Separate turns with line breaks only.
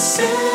say